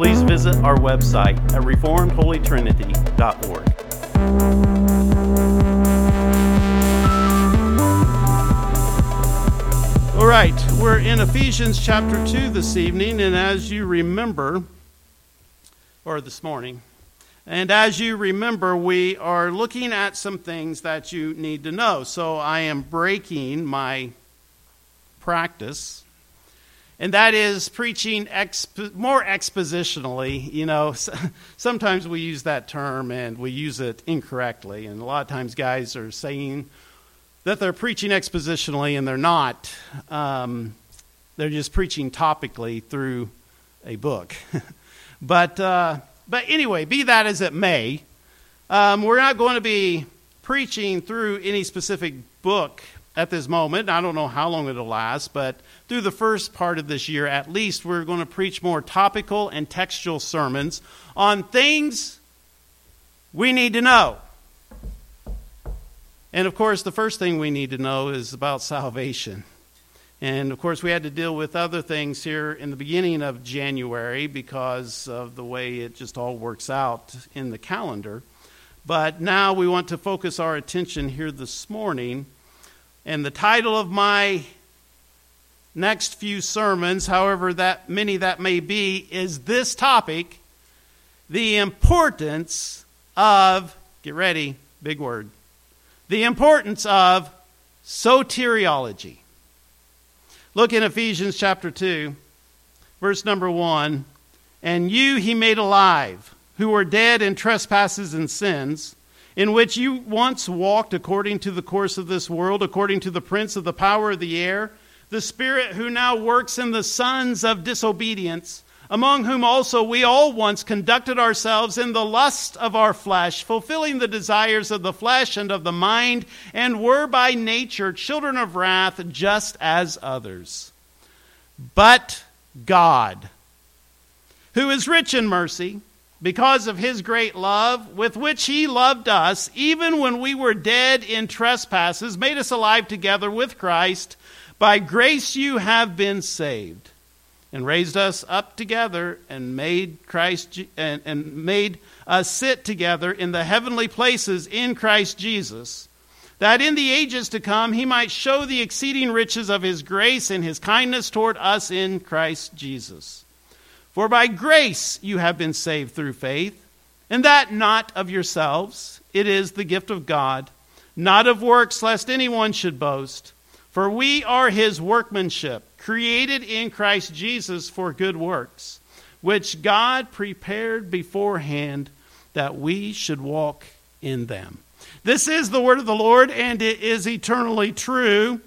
please visit our website at reformedholytrinity.org. All right, we're in Ephesians chapter 2 this evening, and as you remember, or this morning, and as you remember, we are looking at some things that you need to know. So I am breaking my practice, and that is preaching expo- more expositionally. You know, sometimes we use that term and we use it incorrectly, and a lot of times guys are saying that they're preaching expositionally, and they're not. Um, they're just preaching topically through a book. but uh, but anyway, be that as it may, um, we're not going to be preaching through any specific book at this moment. I don't know how long it'll last, but through the first part of this year, at least, we're going to preach more topical and textual sermons on things we need to know. And of course, the first thing we need to know is about salvation. And of course, we had to deal with other things here in the beginning of January because of the way it just all works out in the calendar. But now we want to focus our attention here this morning. And the title of my next few sermons, however that many that may be, is this topic the importance of, get ready, big word, the importance of soteriology. Look in Ephesians chapter 2, verse number 1. And you he made alive, who were dead in trespasses and sins, in which you once walked according to the course of this world, according to the prince of the power of the air, the spirit who now works in the sons of disobedience among whom also we all once conducted ourselves in the lust of our flesh, fulfilling the desires of the flesh and of the mind, and were by nature children of wrath, just as others. But God, who is rich in mercy, because of his great love with which he loved us, even when we were dead in trespasses, made us alive together with Christ. By grace you have been saved and raised us up together and made Christ and, and made us sit together in the heavenly places in Christ Jesus, that in the ages to come he might show the exceeding riches of his grace and his kindness toward us in Christ Jesus. For by grace you have been saved through faith, and that not of yourselves, it is the gift of God, not of works, lest anyone should boast. For we are his workmanship created in Christ Jesus for good works, which God prepared beforehand that we should walk in them. This is the word of the Lord, and it is eternally true.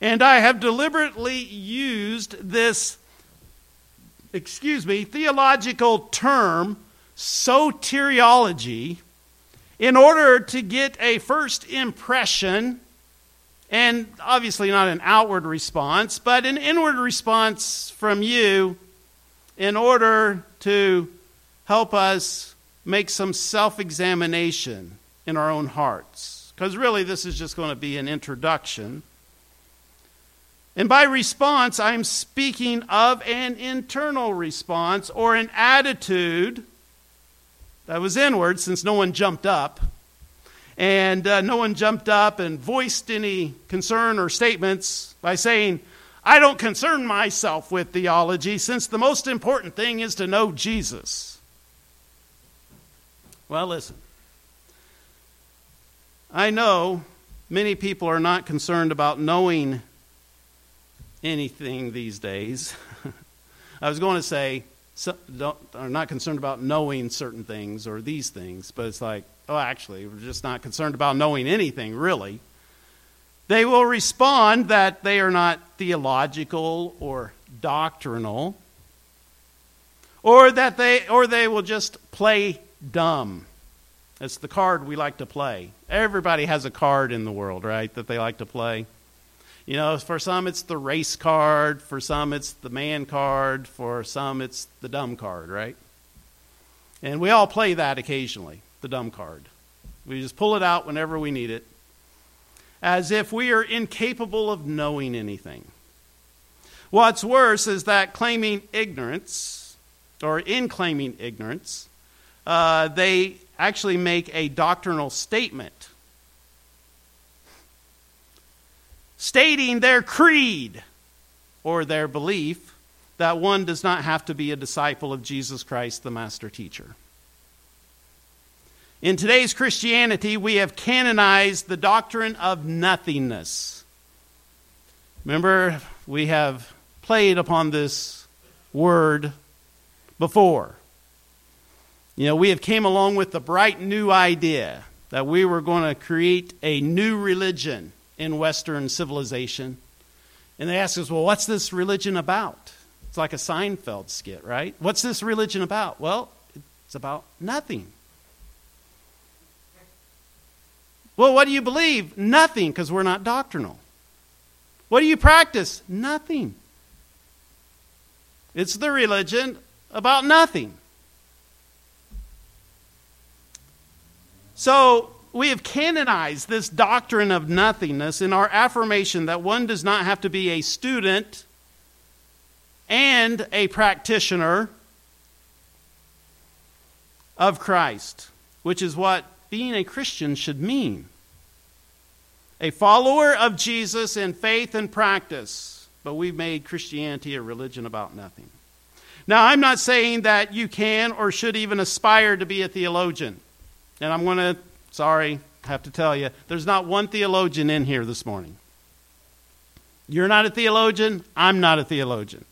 And I have deliberately used this, excuse me, theological term, soteriology, in order to get a first impression and obviously not an outward response, but an inward response from you in order to help us make some self examination in our own hearts. Because really, this is just going to be an introduction. And by response, I'm speaking of an internal response or an attitude that was inward since no one jumped up and uh, no one jumped up and voiced any concern or statements by saying, I don't concern myself with theology since the most important thing is to know Jesus. Well, listen. I know many people are not concerned about knowing anything these days. I was going to say, so, are not concerned about knowing certain things or these things, but it's like, oh, actually, we're just not concerned about knowing anything, really. They will respond that they are not theological or doctrinal, or that they, or they will just play dumb. It's the card we like to play. Everybody has a card in the world, right, that they like to play. You know, for some it's the race card, for some it's the man card, for some it's the dumb card, right? And we all play that occasionally, the dumb card. We just pull it out whenever we need it, as if we are incapable of knowing anything. What's worse is that claiming ignorance, or in claiming ignorance, uh, they actually make a doctrinal statement stating their creed or their belief that one does not have to be a disciple of Jesus Christ, the master teacher. In today's Christianity, we have canonized the doctrine of nothingness. Remember, we have played upon this word before. You know, we have came along with the bright new idea that we were going to create a new religion in Western civilization. And they ask us, well, what's this religion about? It's like a Seinfeld skit, right? What's this religion about? Well, it's about nothing. Well, what do you believe? Nothing, because we're not doctrinal. What do you practice? Nothing. It's the religion about nothing. So we have canonized this doctrine of nothingness in our affirmation that one does not have to be a student and a practitioner of Christ, which is what being a Christian should mean. A follower of Jesus in faith and practice, but we've made Christianity a religion about nothing. Now, I'm not saying that you can or should even aspire to be a theologian. And I'm going to, sorry, I have to tell you, there's not one theologian in here this morning. You're not a theologian. I'm not a theologian.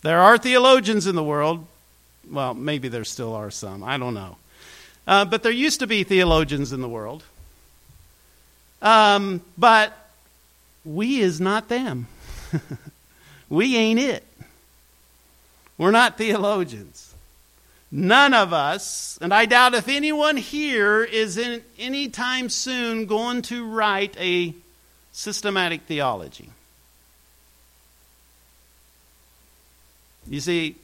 There are theologians in the world. Well, maybe there still are some. I don't know. Uh, but there used to be theologians in the world. Um, but we is not them. we ain't it. We're not theologians. None of us, and I doubt if anyone here is in any time soon going to write a systematic theology. You see,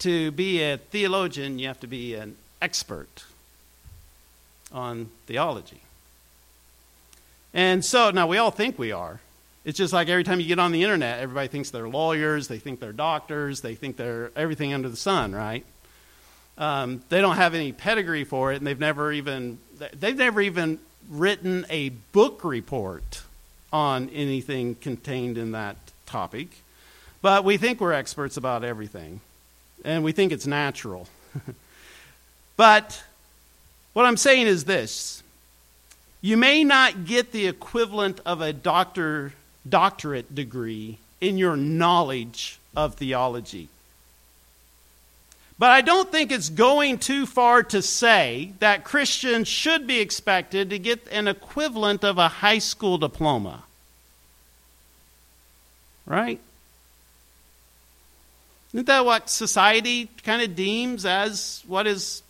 to be a theologian, you have to be an expert on theology. And so, now we all think we are. It's just like every time you get on the internet, everybody thinks they're lawyers, they think they're doctors, they think they're everything under the sun, right? Um, they don't have any pedigree for it, and they've never even they've never even written a book report on anything contained in that topic. But we think we're experts about everything, and we think it's natural. but what I'm saying is this you may not get the equivalent of a doctor, doctorate degree in your knowledge of theology. But I don't think it's going too far to say that Christians should be expected to get an equivalent of a high school diploma. Right? Isn't that what society kind of deems as what is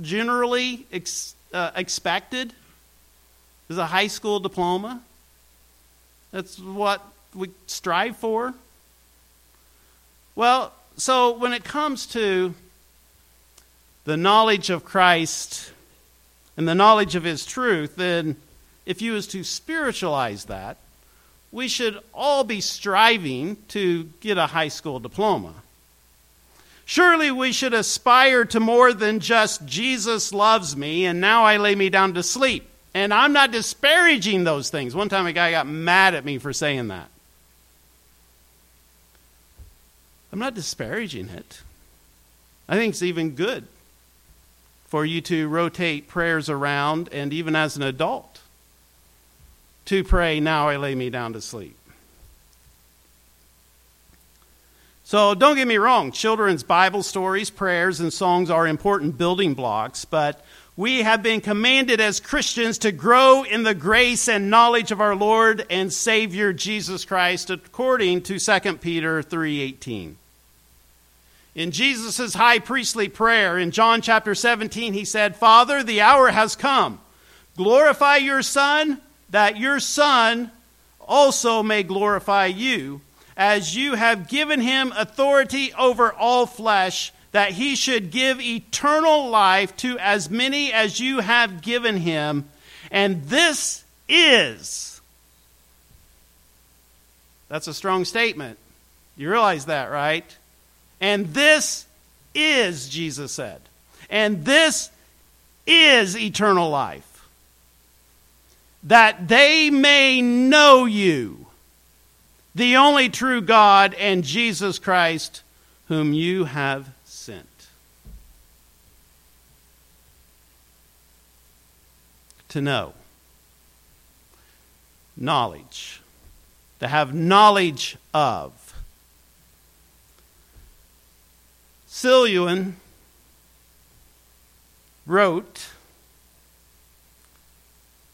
generally ex- uh, expected? Is a high school diploma? That's what we strive for. Well, so when it comes to the knowledge of Christ and the knowledge of his truth, then if you was to spiritualize that, we should all be striving to get a high school diploma. Surely we should aspire to more than just Jesus loves me and now I lay me down to sleep. And I'm not disparaging those things. One time a guy got mad at me for saying that. I'm not disparaging it. I think it's even good for you to rotate prayers around, and even as an adult, to pray, Now I lay me down to sleep. So don't get me wrong, children's Bible stories, prayers, and songs are important building blocks, but we have been commanded as Christians to grow in the grace and knowledge of our Lord and Savior Jesus Christ according to 2 Peter 3:18. In Jesus' high priestly prayer in John chapter 17, he said, Father, the hour has come. Glorify your Son, that your Son also may glorify you, as you have given him authority over all flesh, that he should give eternal life to as many as you have given him. And this is. That's a strong statement. You realize that, right? And this is, Jesus said. And this is eternal life. That they may know you, the only true God, and Jesus Christ, whom you have sent. To know. Knowledge. To have knowledge of. Siluan wrote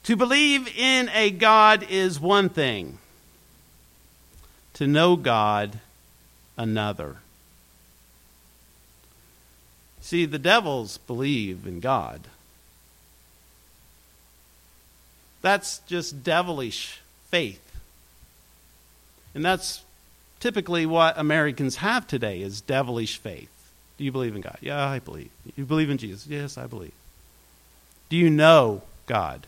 To believe in a God is one thing, to know God, another. See, the devils believe in God. That's just devilish faith. And that's typically what Americans have today is devilish faith. Do you believe in God? Yeah, I believe. You believe in Jesus? Yes, I believe. Do you know God?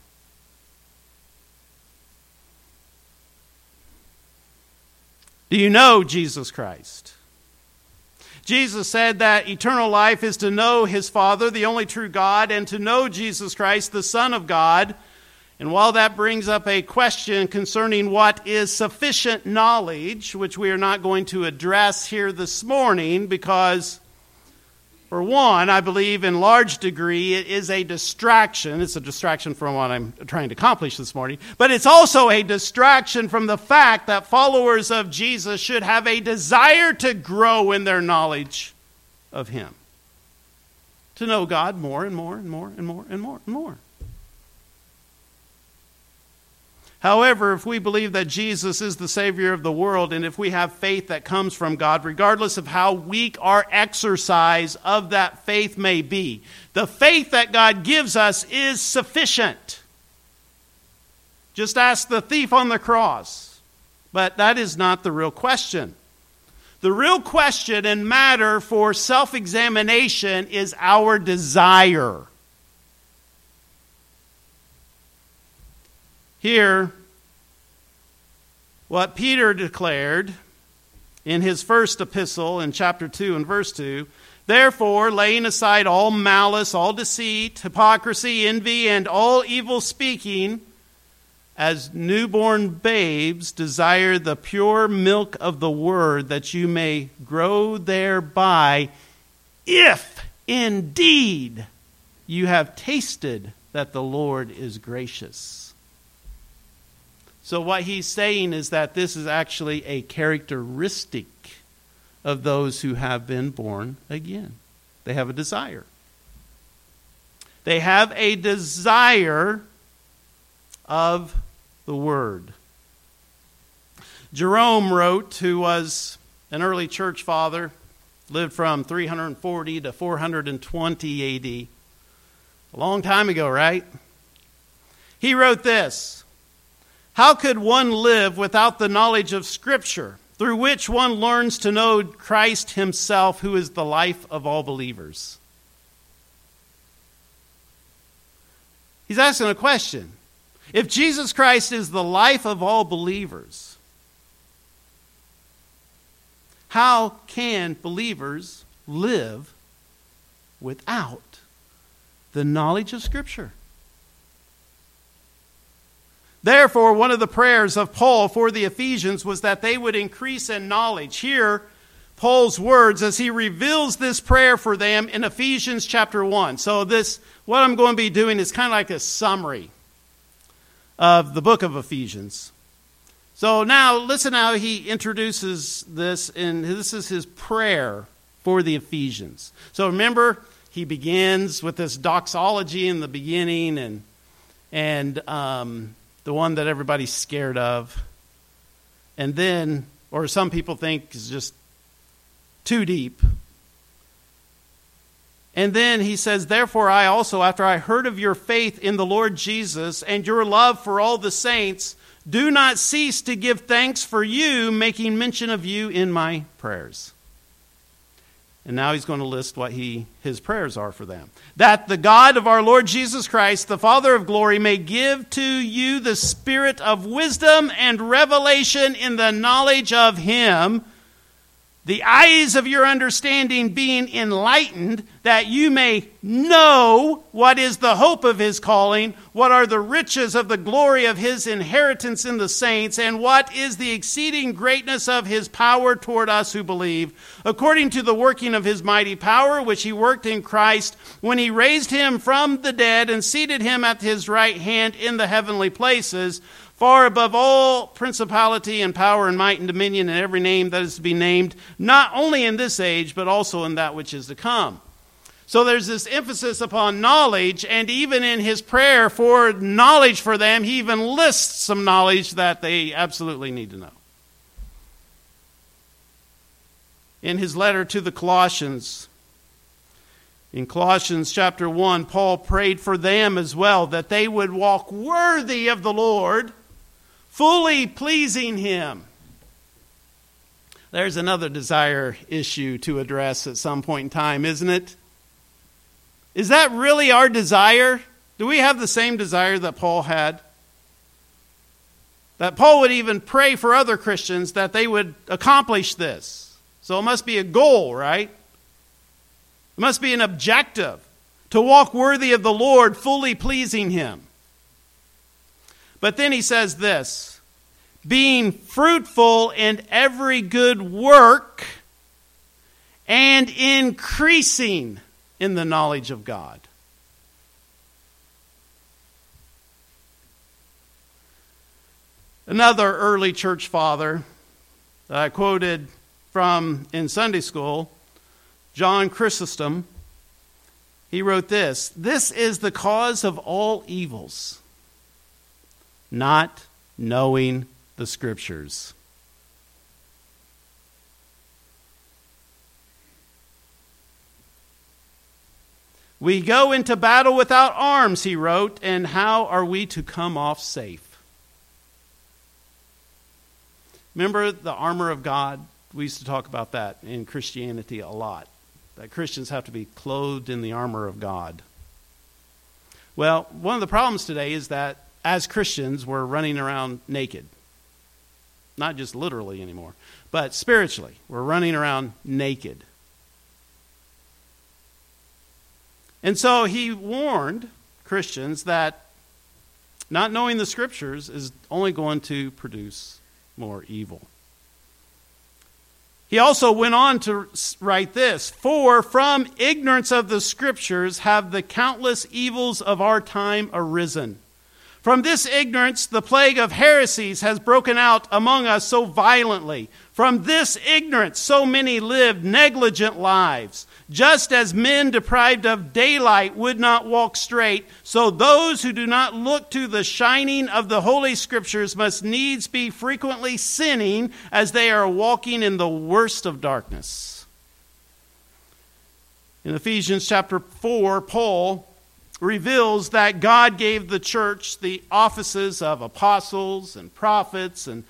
Do you know Jesus Christ? Jesus said that eternal life is to know his Father, the only true God, and to know Jesus Christ, the Son of God. And while that brings up a question concerning what is sufficient knowledge, which we are not going to address here this morning because for one, I believe in large degree it is a distraction. It's a distraction from what I'm trying to accomplish this morning, but it's also a distraction from the fact that followers of Jesus should have a desire to grow in their knowledge of Him. To know God more and more and more and more and more and more. However, if we believe that Jesus is the Savior of the world, and if we have faith that comes from God, regardless of how weak our exercise of that faith may be, the faith that God gives us is sufficient. Just ask the thief on the cross. But that is not the real question. The real question and matter for self examination is our desire. Here, what Peter declared in his first epistle in chapter 2 and verse 2 Therefore, laying aside all malice, all deceit, hypocrisy, envy, and all evil speaking, as newborn babes desire the pure milk of the word, that you may grow thereby, if indeed you have tasted that the Lord is gracious. So, what he's saying is that this is actually a characteristic of those who have been born again. They have a desire. They have a desire of the Word. Jerome wrote, who was an early church father, lived from 340 to 420 AD. A long time ago, right? He wrote this How could one live without the knowledge of Scripture, through which one learns to know Christ Himself, who is the life of all believers? He's asking a question. If Jesus Christ is the life of all believers, how can believers live without the knowledge of Scripture? Therefore, one of the prayers of Paul for the Ephesians was that they would increase in knowledge. Here, Paul's words as he reveals this prayer for them in Ephesians chapter 1. So, this, what I'm going to be doing is kind of like a summary of the book of Ephesians. So now listen how he introduces this, and this is his prayer for the Ephesians. So remember, he begins with this doxology in the beginning, and and um, the one that everybody's scared of, and then, or some people think is just too deep. And then he says, Therefore, I also, after I heard of your faith in the Lord Jesus and your love for all the saints, do not cease to give thanks for you, making mention of you in my prayers. And now he's going to list what he, his prayers are for them. That the God of our Lord Jesus Christ, the Father of glory, may give to you the spirit of wisdom and revelation in the knowledge of him the eyes of your understanding being enlightened, that you may know what is the hope of his calling, what are the riches of the glory of his inheritance in the saints, and what is the exceeding greatness of his power toward us who believe, according to the working of his mighty power, which he worked in Christ when he raised him from the dead and seated him at his right hand in the heavenly places far above all principality and power and might and dominion and every name that is to be named, not only in this age, but also in that which is to come. So there's this emphasis upon knowledge, and even in his prayer for knowledge for them, he even lists some knowledge that they absolutely need to know. In his letter to the Colossians, in Colossians chapter 1, Paul prayed for them as well that they would walk worthy of the Lord fully pleasing Him. There's another desire issue to address at some point in time, isn't it? Is that really our desire? Do we have the same desire that Paul had? That Paul would even pray for other Christians that they would accomplish this. So it must be a goal, right? It must be an objective to walk worthy of the Lord, fully pleasing Him. But then he says this being fruitful in every good work and increasing in the knowledge of God. Another early church father that I quoted from in Sunday school, John Chrysostom, he wrote this This is the cause of all evils not knowing the scriptures. We go into battle without arms, he wrote, and how are we to come off safe? Remember the armor of God? We used to talk about that in Christianity a lot. That Christians have to be clothed in the armor of God. Well, one of the problems today is that as Christians, we're running around naked. Not just literally anymore, but spiritually, we're running around naked. And so he warned Christians that not knowing the scriptures is only going to produce more evil. He also went on to write this For from ignorance of the scriptures have the countless evils of our time arisen. From this ignorance, the plague of heresies has broken out among us so violently. From this ignorance, so many lived negligent lives. Just as men deprived of daylight would not walk straight, so those who do not look to the shining of the Holy Scriptures must needs be frequently sinning as they are walking in the worst of darkness. In Ephesians chapter 4, Paul reveals that God gave the church the offices of apostles and prophets and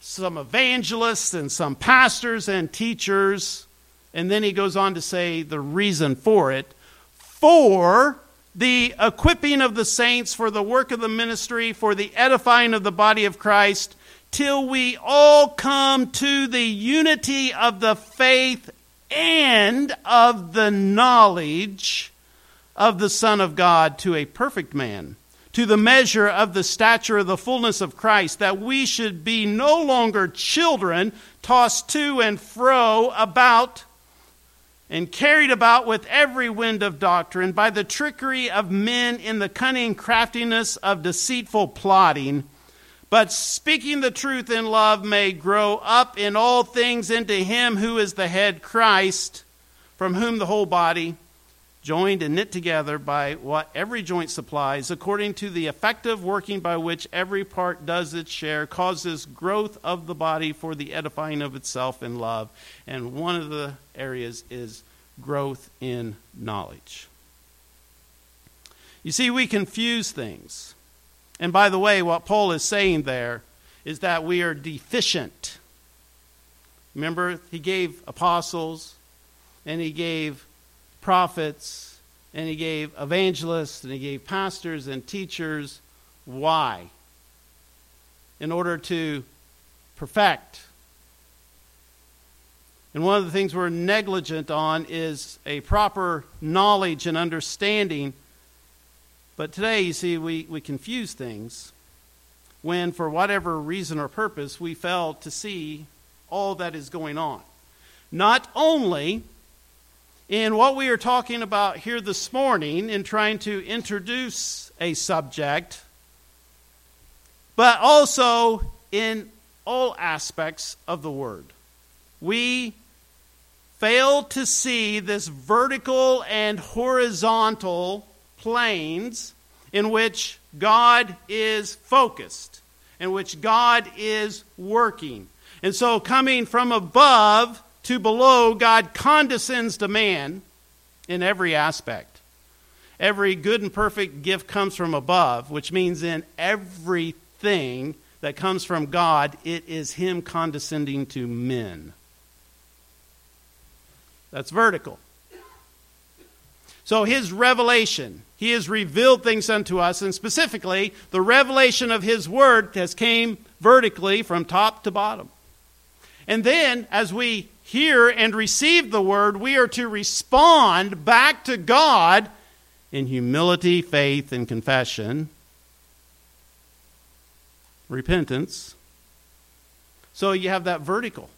some evangelists and some pastors and teachers. And then he goes on to say the reason for it for the equipping of the saints, for the work of the ministry, for the edifying of the body of Christ, till we all come to the unity of the faith and of the knowledge of the Son of God to a perfect man, to the measure of the stature of the fullness of Christ, that we should be no longer children tossed to and fro about and carried about with every wind of doctrine by the trickery of men in the cunning craftiness of deceitful plotting. But speaking the truth in love may grow up in all things into him who is the head, Christ, from whom the whole body joined and knit together by what every joint supplies, according to the effective working by which every part does its share, causes growth of the body for the edifying of itself in love. And one of the areas is growth in knowledge. You see, we confuse things. And by the way, what Paul is saying there is that we are deficient. Remember, he gave apostles, and he gave prophets, and he gave evangelists, and he gave pastors and teachers. Why? In order to perfect. And one of the things we're negligent on is a proper knowledge and understanding. But today, you see, we, we confuse things when, for whatever reason or purpose, we fail to see all that is going on. Not only in what we are talking about here this morning in trying to introduce a subject, but also in all aspects of the Word. We fail to see this vertical and horizontal planes in which God is focused, in which God is working. And so, coming from above to below, God condescends to man in every aspect. Every good and perfect gift comes from above, which means in everything that comes from God, it is Him condescending to men. That's vertical. So his revelation, he has revealed things unto us, and specifically, the revelation of his word has came vertically from top to bottom. And then, as we hear and receive the word, we are to respond back to God in humility, faith, and confession, repentance. So you have that vertical.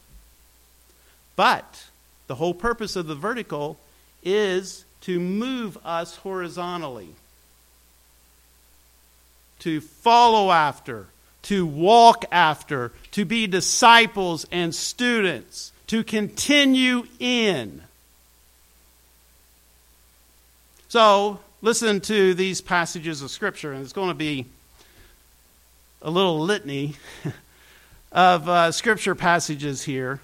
But the whole purpose of the vertical is to move us horizontally, to follow after, to walk after, to be disciples and students, to continue in. So, listen to these passages of Scripture, and it's going to be a little litany of uh, Scripture passages here.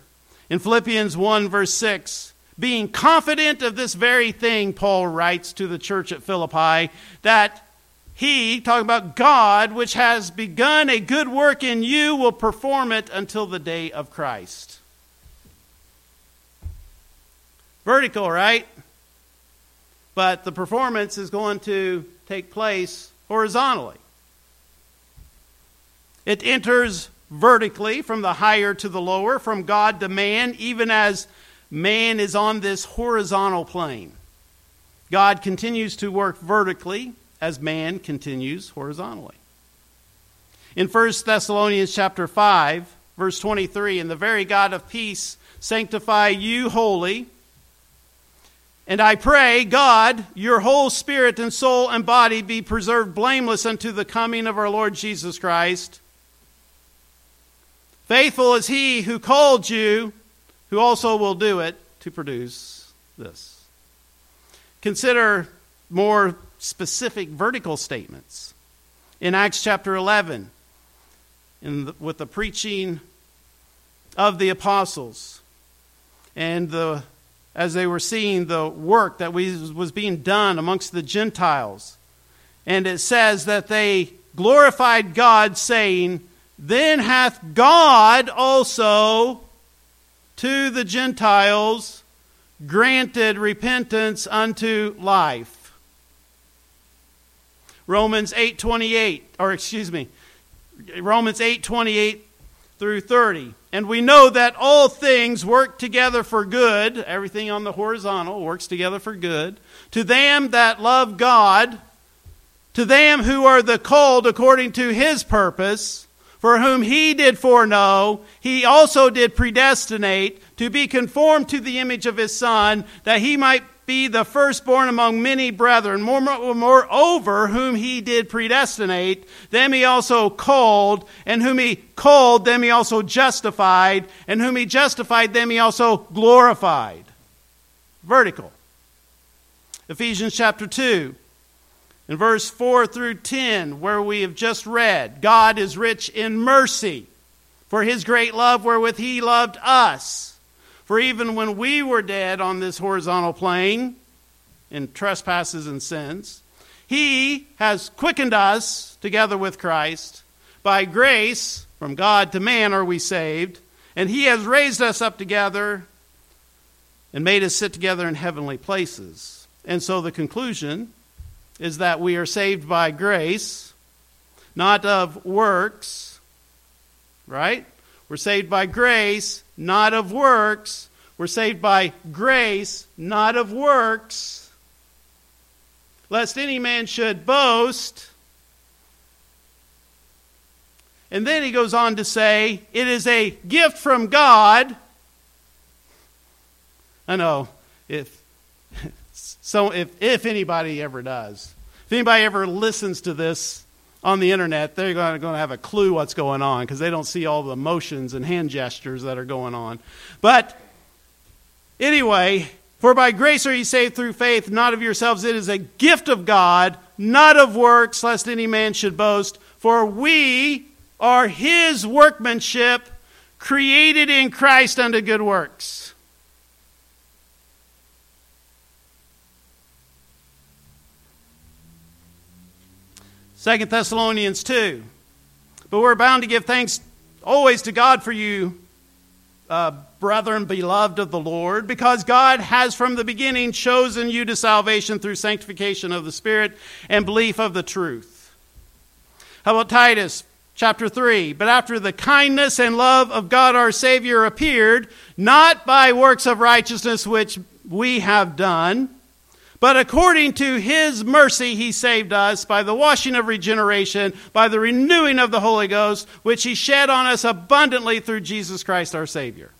In Philippians 1, verse 6, being confident of this very thing, Paul writes to the church at Philippi, that he, talking about God, which has begun a good work in you, will perform it until the day of Christ. Vertical, right? But the performance is going to take place horizontally. It enters vertically from the higher to the lower, from God to man, even as man is on this horizontal plane. God continues to work vertically as man continues horizontally. In 1 Thessalonians chapter 5, verse 23, and the very God of peace sanctify you wholly. And I pray, God, your whole spirit and soul and body be preserved blameless unto the coming of our Lord Jesus Christ. Faithful is he who called you, who also will do it to produce this. Consider more specific vertical statements. In Acts chapter 11, in the, with the preaching of the apostles, and the, as they were seeing the work that was, being done amongst the Gentiles, and it says that they glorified God, saying, then hath God also to the Gentiles granted repentance unto life. Romans 8:28 or excuse me Romans 8:28 through 30. And we know that all things work together for good, everything on the horizontal works together for good, to them that love God, to them who are the called according to his purpose for whom he did foreknow, he also did predestinate to be conformed to the image of his Son, that he might be the firstborn among many brethren. Moreover, whom he did predestinate, them he also called, and whom he called, them he also justified, and whom he justified, them he also glorified. Vertical. Ephesians chapter 2. In verse 4 through 10, where we have just read, God is rich in mercy for his great love wherewith he loved us, For even when we were dead on this horizontal plane in trespasses and sins, he has quickened us together with Christ. By grace, from God to man, are we saved. And he has raised us up together and made us sit together in heavenly places. And so the conclusion is that we are saved by grace, not of works, right? We're saved by grace, not of works. We're saved by grace, not of works. Lest any man should boast. And then he goes on to say, it is a gift from God. I know, if so if, if anybody ever does, if anybody ever listens to this on the internet, they're going to have a clue what's going on because they don't see all the motions and hand gestures that are going on. But anyway, for by grace are ye saved through faith, not of yourselves. It is a gift of God, not of works, lest any man should boast. For we are his workmanship, created in Christ unto good works Second Thessalonians 2. But we're bound to give thanks always to God for you, uh, brethren, beloved of the Lord, because God has from the beginning chosen you to salvation through sanctification of the Spirit and belief of the truth. How about Titus chapter 3? But after the kindness and love of God our Savior appeared, not by works of righteousness which we have done, but according to his mercy, he saved us by the washing of regeneration, by the renewing of the Holy Ghost, which he shed on us abundantly through Jesus Christ our Savior.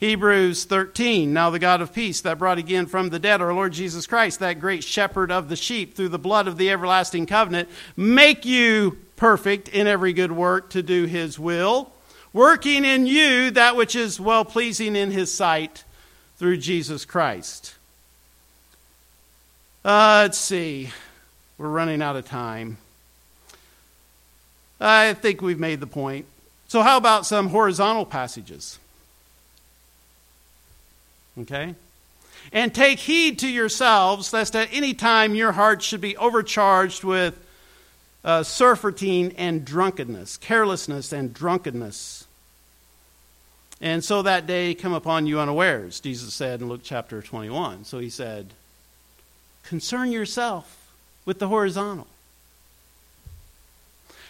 Hebrews 13. Now the God of peace that brought again from the dead our Lord Jesus Christ, that great shepherd of the sheep, through the blood of the everlasting covenant, make you perfect in every good work to do his will, working in you that which is well pleasing in his sight through Jesus Christ. Uh, let's see. We're running out of time. I think we've made the point. So, how about some horizontal passages? Okay? And take heed to yourselves, lest at any time your hearts should be overcharged with uh, surfeiting and drunkenness, carelessness and drunkenness. And so that day come upon you unawares, Jesus said in Luke chapter 21. So he said, Concern yourself with the horizontal.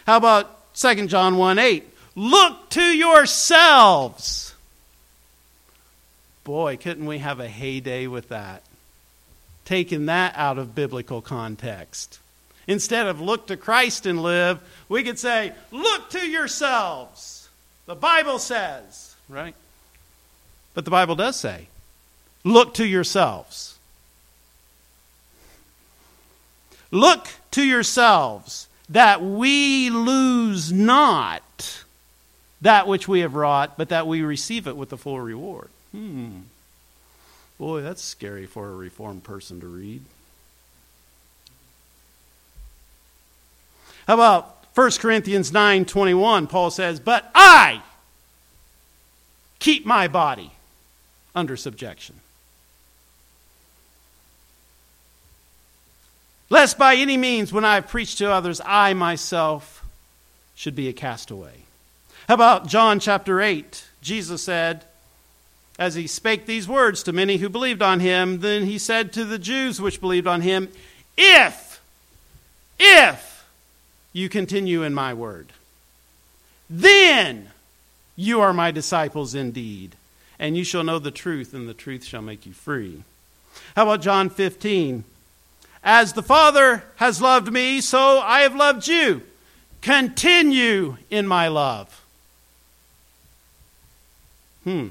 How about 2 John 1 8? Look to yourselves. Boy, couldn't we have a heyday with that? Taking that out of biblical context. Instead of look to Christ and live, we could say, look to yourselves. The Bible says, right? But the Bible does say, look to yourselves. Look to yourselves that we lose not that which we have wrought, but that we receive it with the full reward. Hmm. Boy, that's scary for a reformed person to read. How about 1 Corinthians 9:21? Paul says, "But I keep my body under subjection." Lest by any means, when I have preached to others, I myself should be a castaway. How about John chapter 8? Jesus said, as he spake these words to many who believed on him, then he said to the Jews which believed on him, If, if you continue in my word, then you are my disciples indeed, and you shall know the truth, and the truth shall make you free. How about John 15? As the Father has loved me, so I have loved you. Continue in my love. Hmm.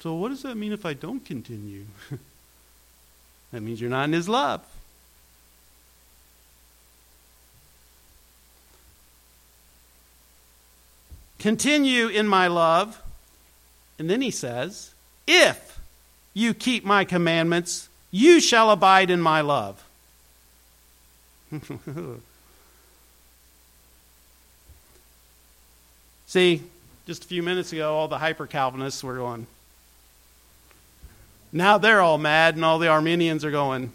So, what does that mean if I don't continue? that means you're not in His love. Continue in my love. And then he says, If you keep my commandments, you shall abide in my love. See, just a few minutes ago, all the hyper Calvinists were going. Now they're all mad, and all the Arminians are going,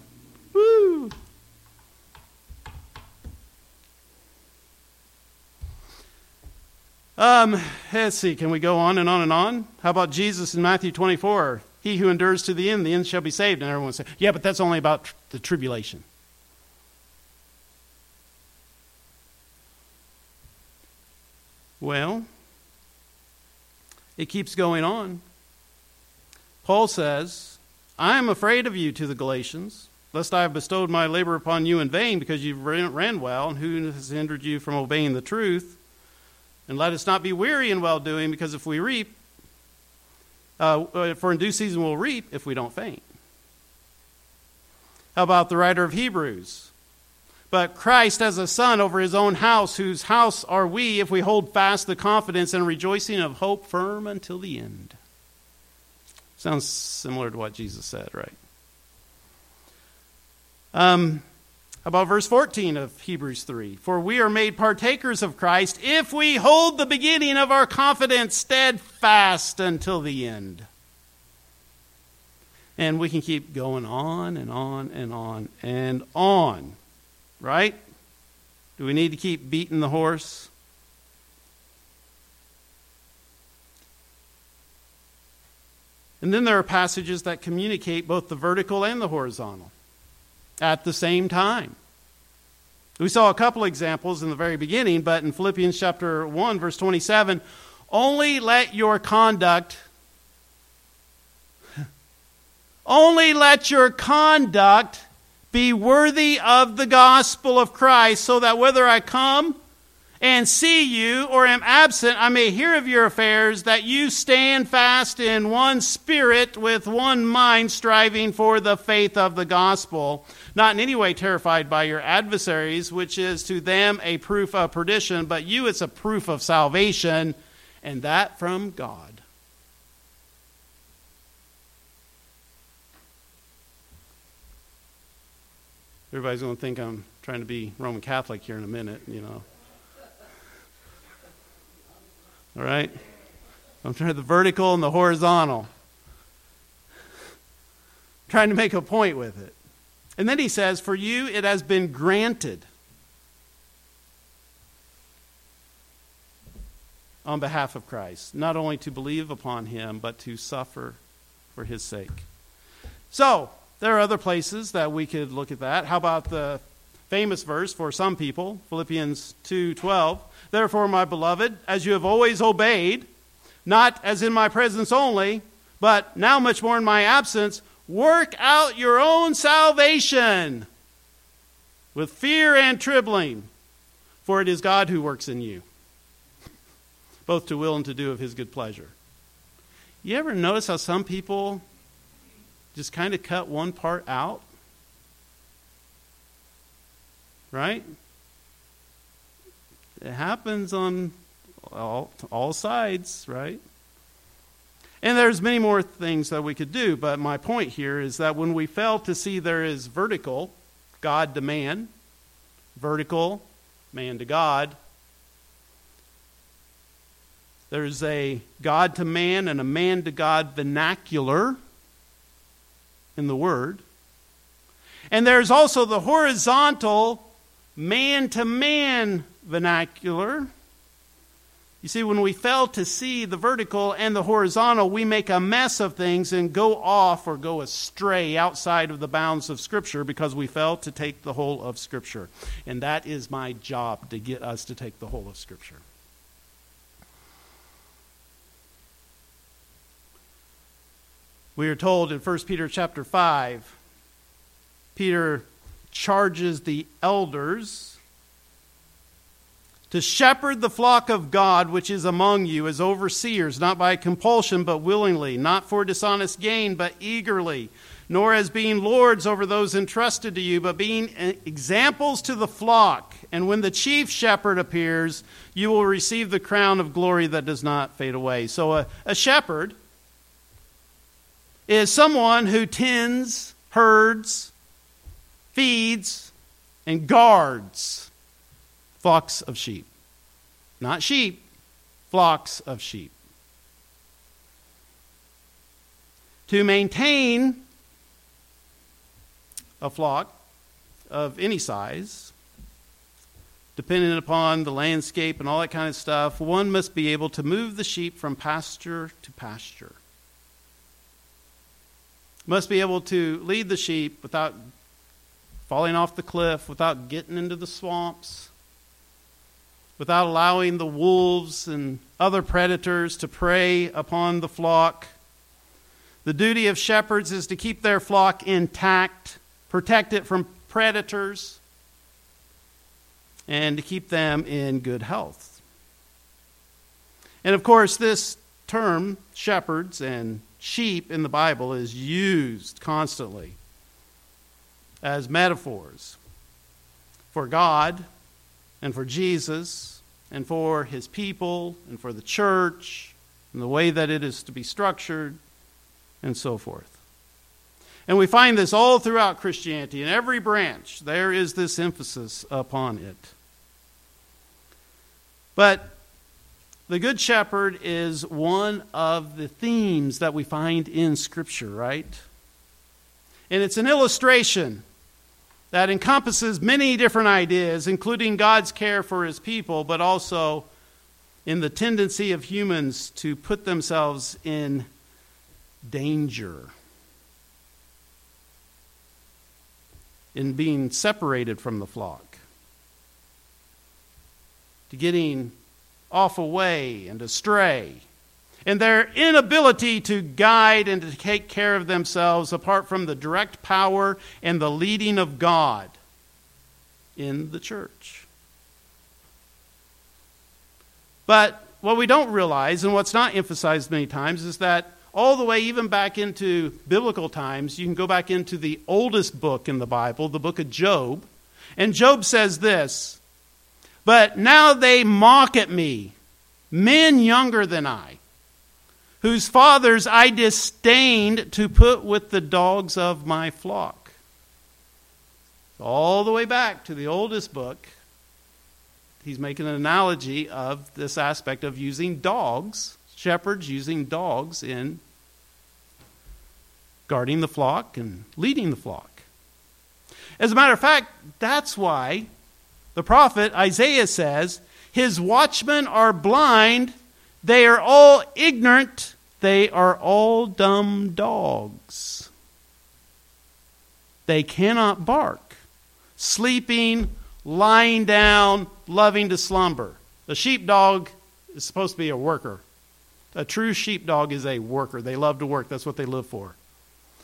woo! Um, let's see, can we go on and on and on? How about Jesus in Matthew 24? He who endures to the end, the end shall be saved. And everyone say, yeah, but that's only about tr- the tribulation. Well, it keeps going on. Paul says, I am afraid of you to the Galatians, lest I have bestowed my labor upon you in vain because you ran well, and who has hindered you from obeying the truth? And let us not be weary in well doing, because if we reap, uh, uh, for in due season we'll reap if we don't faint. How about the writer of Hebrews? But Christ as a son over his own house, whose house are we if we hold fast the confidence and rejoicing of hope firm until the end. Sounds similar to what Jesus said, right? Um, about verse 14 of Hebrews 3 For we are made partakers of Christ if we hold the beginning of our confidence steadfast until the end. And we can keep going on and on and on and on right? Do we need to keep beating the horse? And then there are passages that communicate both the vertical and the horizontal at the same time. We saw a couple examples in the very beginning, but in Philippians chapter 1, verse 27, only let your conduct only let your conduct be worthy of the gospel of Christ, so that whether I come and see you or am absent, I may hear of your affairs, that you stand fast in one spirit with one mind, striving for the faith of the gospel, not in any way terrified by your adversaries, which is to them a proof of perdition, but you it's a proof of salvation, and that from God. Everybody's going to think I'm trying to be Roman Catholic here in a minute, you know. All right? I'm trying to the vertical and the horizontal. trying to make a point with it. And then he says, For you it has been granted on behalf of Christ, not only to believe upon him, but to suffer for his sake. So, there are other places that we could look at that. How about the famous verse for some people, Philippians 2:12, "Therefore, my beloved, as you have always obeyed, not as in my presence only, but now much more in my absence, work out your own salvation with fear and trembling, for it is God who works in you, both to will and to do of his good pleasure." You ever notice how some people just kind of cut one part out? Right? It happens on all, all sides, right? And there's many more things that we could do, but my point here is that when we fail to see there is vertical, God to man, vertical, man to God, there's a God to man and a man to God vernacular in the Word. And there's also the horizontal man to man vernacular. You see, when we fail to see the vertical and the horizontal, we make a mess of things and go off or go astray outside of the bounds of Scripture because we fail to take the whole of Scripture. And that is my job to get us to take the whole of Scripture. We are told in 1 Peter chapter 5, Peter charges the elders to shepherd the flock of God which is among you as overseers, not by compulsion, but willingly, not for dishonest gain, but eagerly, nor as being lords over those entrusted to you, but being examples to the flock. And when the chief shepherd appears, you will receive the crown of glory that does not fade away. So, a, a shepherd is someone who tends, herds, feeds, and guards flocks of sheep. Not sheep, flocks of sheep. To maintain a flock of any size, depending upon the landscape and all that kind of stuff, one must be able to move the sheep from pasture to pasture. Must be able to lead the sheep without falling off the cliff, without getting into the swamps, without allowing the wolves and other predators to prey upon the flock. The duty of shepherds is to keep their flock intact, protect it from predators, and to keep them in good health. And of course, this term, shepherds and sheep in the Bible, is used constantly as metaphors for God and for Jesus and for his people and for the church and the way that it is to be structured and so forth. And we find this all throughout Christianity. In every branch, there is this emphasis upon it. But the Good Shepherd is one of the themes that we find in Scripture, right? And it's an illustration that encompasses many different ideas, including God's care for his people, but also in the tendency of humans to put themselves in danger, in being separated from the flock, to getting off away and astray and their inability to guide and to take care of themselves apart from the direct power and the leading of God in the church. But what we don't realize, and what's not emphasized many times, is that all the way even back into biblical times, you can go back into the oldest book in the Bible, the book of Job, and Job says this But now they mock at me, men younger than I whose fathers I disdained to put with the dogs of my flock. All the way back to the oldest book, he's making an analogy of this aspect of using dogs, shepherds using dogs in guarding the flock and leading the flock. As a matter of fact, that's why the prophet Isaiah says, His watchmen are blind they are all ignorant. They are all dumb dogs. They cannot bark. Sleeping, lying down, loving to slumber. The sheepdog is supposed to be a worker. A true sheepdog is a worker. They love to work. That's what they live for.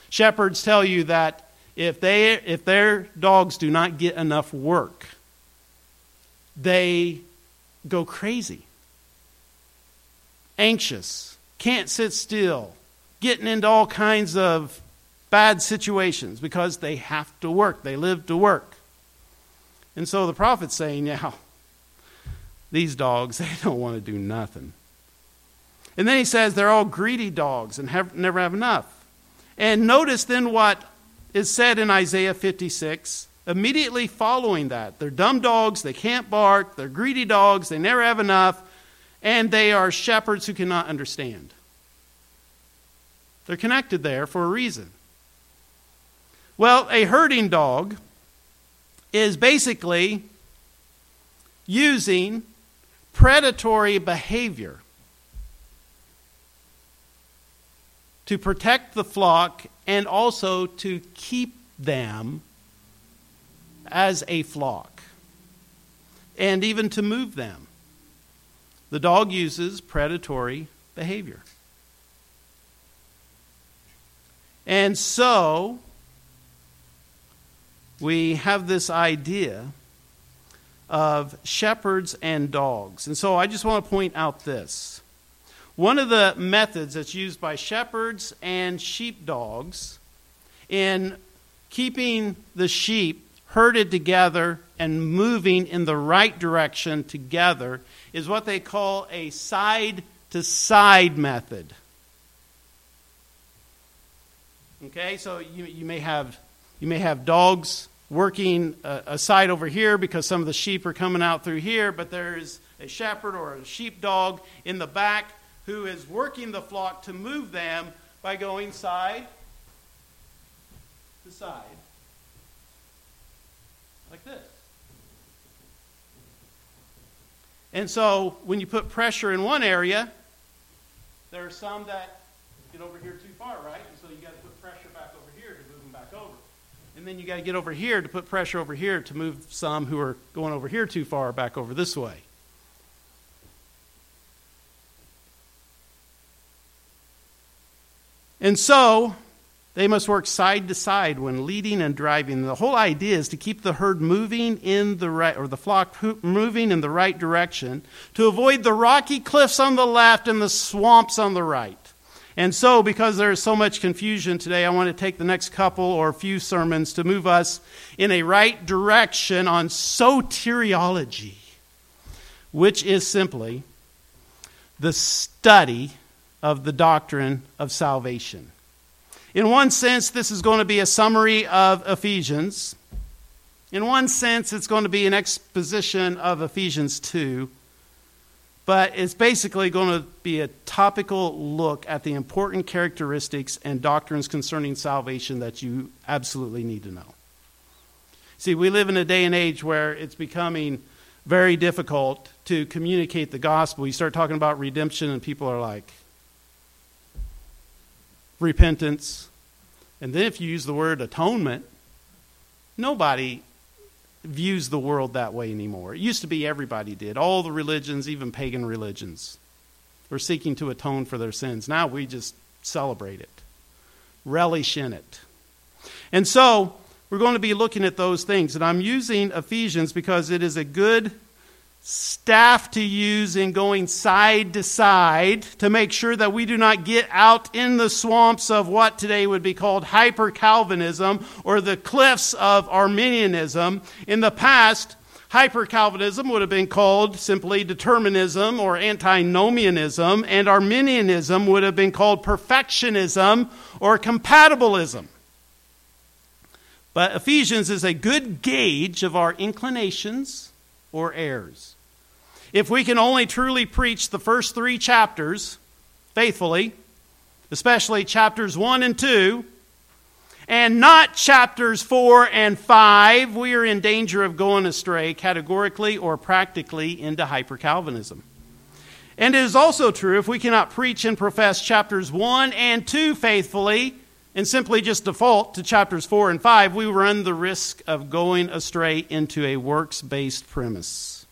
Shepherds tell you that if they if their dogs do not get enough work, they go crazy anxious, can't sit still, getting into all kinds of bad situations because they have to work. They live to work. And so the prophet's saying, yeah, these dogs, they don't want to do nothing. And then he says they're all greedy dogs and have, never have enough. And notice then what is said in Isaiah 56 immediately following that. They're dumb dogs, they can't bark, they're greedy dogs, they never have enough, and they are shepherds who cannot understand. They're connected there for a reason. Well, a herding dog is basically using predatory behavior to protect the flock and also to keep them as a flock and even to move them. The dog uses predatory behavior. And so, we have this idea of shepherds and dogs. And so, I just want to point out this. One of the methods that's used by shepherds and sheepdogs in keeping the sheep herded together and moving in the right direction together is what they call a side to side method. Okay, so you, you, may have, you may have dogs working a, a side over here because some of the sheep are coming out through here, but there's a shepherd or a sheepdog in the back who is working the flock to move them by going side to side, like this. And so when you put pressure in one area, there are some that get over here too far, right? And so you got to put pressure back over here to move them back over. And then you got to get over here to put pressure over here to move some who are going over here too far back over this way. And so they must work side to side when leading and driving. The whole idea is to keep the herd moving in the right, or the flock moving in the right direction, to avoid the rocky cliffs on the left and the swamps on the right. And so, because there is so much confusion today, I want to take the next couple or few sermons to move us in a right direction on soteriology, which is simply the study of the doctrine of salvation. In one sense, this is going to be a summary of Ephesians. In one sense, it's going to be an exposition of Ephesians 2. But it's basically going to be a topical look at the important characteristics and doctrines concerning salvation that you absolutely need to know. See, we live in a day and age where it's becoming very difficult to communicate the gospel. You start talking about redemption, and people are like, repentance. And then if you use the word atonement, nobody views the world that way anymore. It used to be everybody did. All the religions, even pagan religions, were seeking to atone for their sins. Now we just celebrate it, relish in it. And so we're going to be looking at those things. And I'm using Ephesians because it is a good staff to use in going side to side to make sure that we do not get out in the swamps of what today would be called hyper Calvinism or the cliffs of Arminianism. In the past, hyper Calvinism would have been called simply determinism or antinomianism, and Arminianism would have been called perfectionism or compatibilism. But Ephesians is a good gauge of our inclinations or heirs. If we can only truly preach the first three chapters faithfully, especially chapters 1 and 2, and not chapters 4 and 5, we are in danger of going astray categorically or practically into hyper Calvinism. And it is also true if we cannot preach and profess chapters 1 and 2 faithfully, and simply just default to chapters 4 and 5, we run the risk of going astray into a works based premise.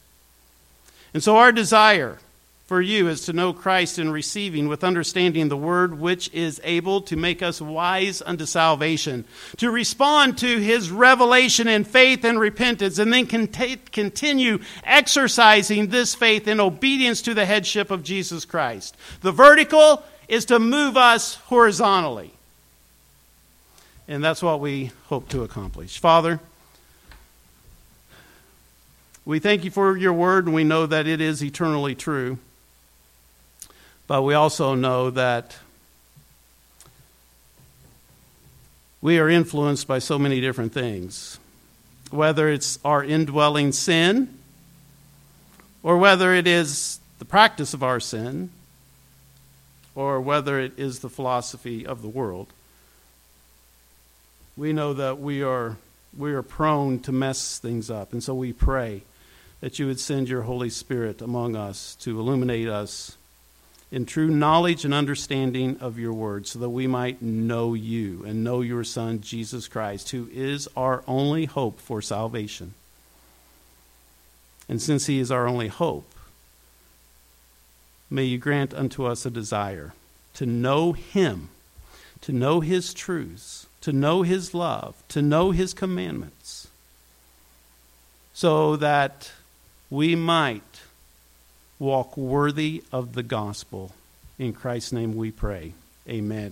And so, our desire for you is to know Christ in receiving with understanding the word which is able to make us wise unto salvation, to respond to his revelation in faith and repentance, and then continue exercising this faith in obedience to the headship of Jesus Christ. The vertical is to move us horizontally. And that's what we hope to accomplish. Father, we thank you for your word, and we know that it is eternally true. But we also know that we are influenced by so many different things, whether it's our indwelling sin, or whether it is the practice of our sin, or whether it is the philosophy of the world we know that we are, we are prone to mess things up. And so we pray that you would send your Holy Spirit among us to illuminate us in true knowledge and understanding of your word, so that we might know you and know your Son, Jesus Christ, who is our only hope for salvation. And since he is our only hope, may you grant unto us a desire to know him, to know his truths to know His love, to know His commandments, so that we might walk worthy of the gospel. In Christ's name we pray. Amen.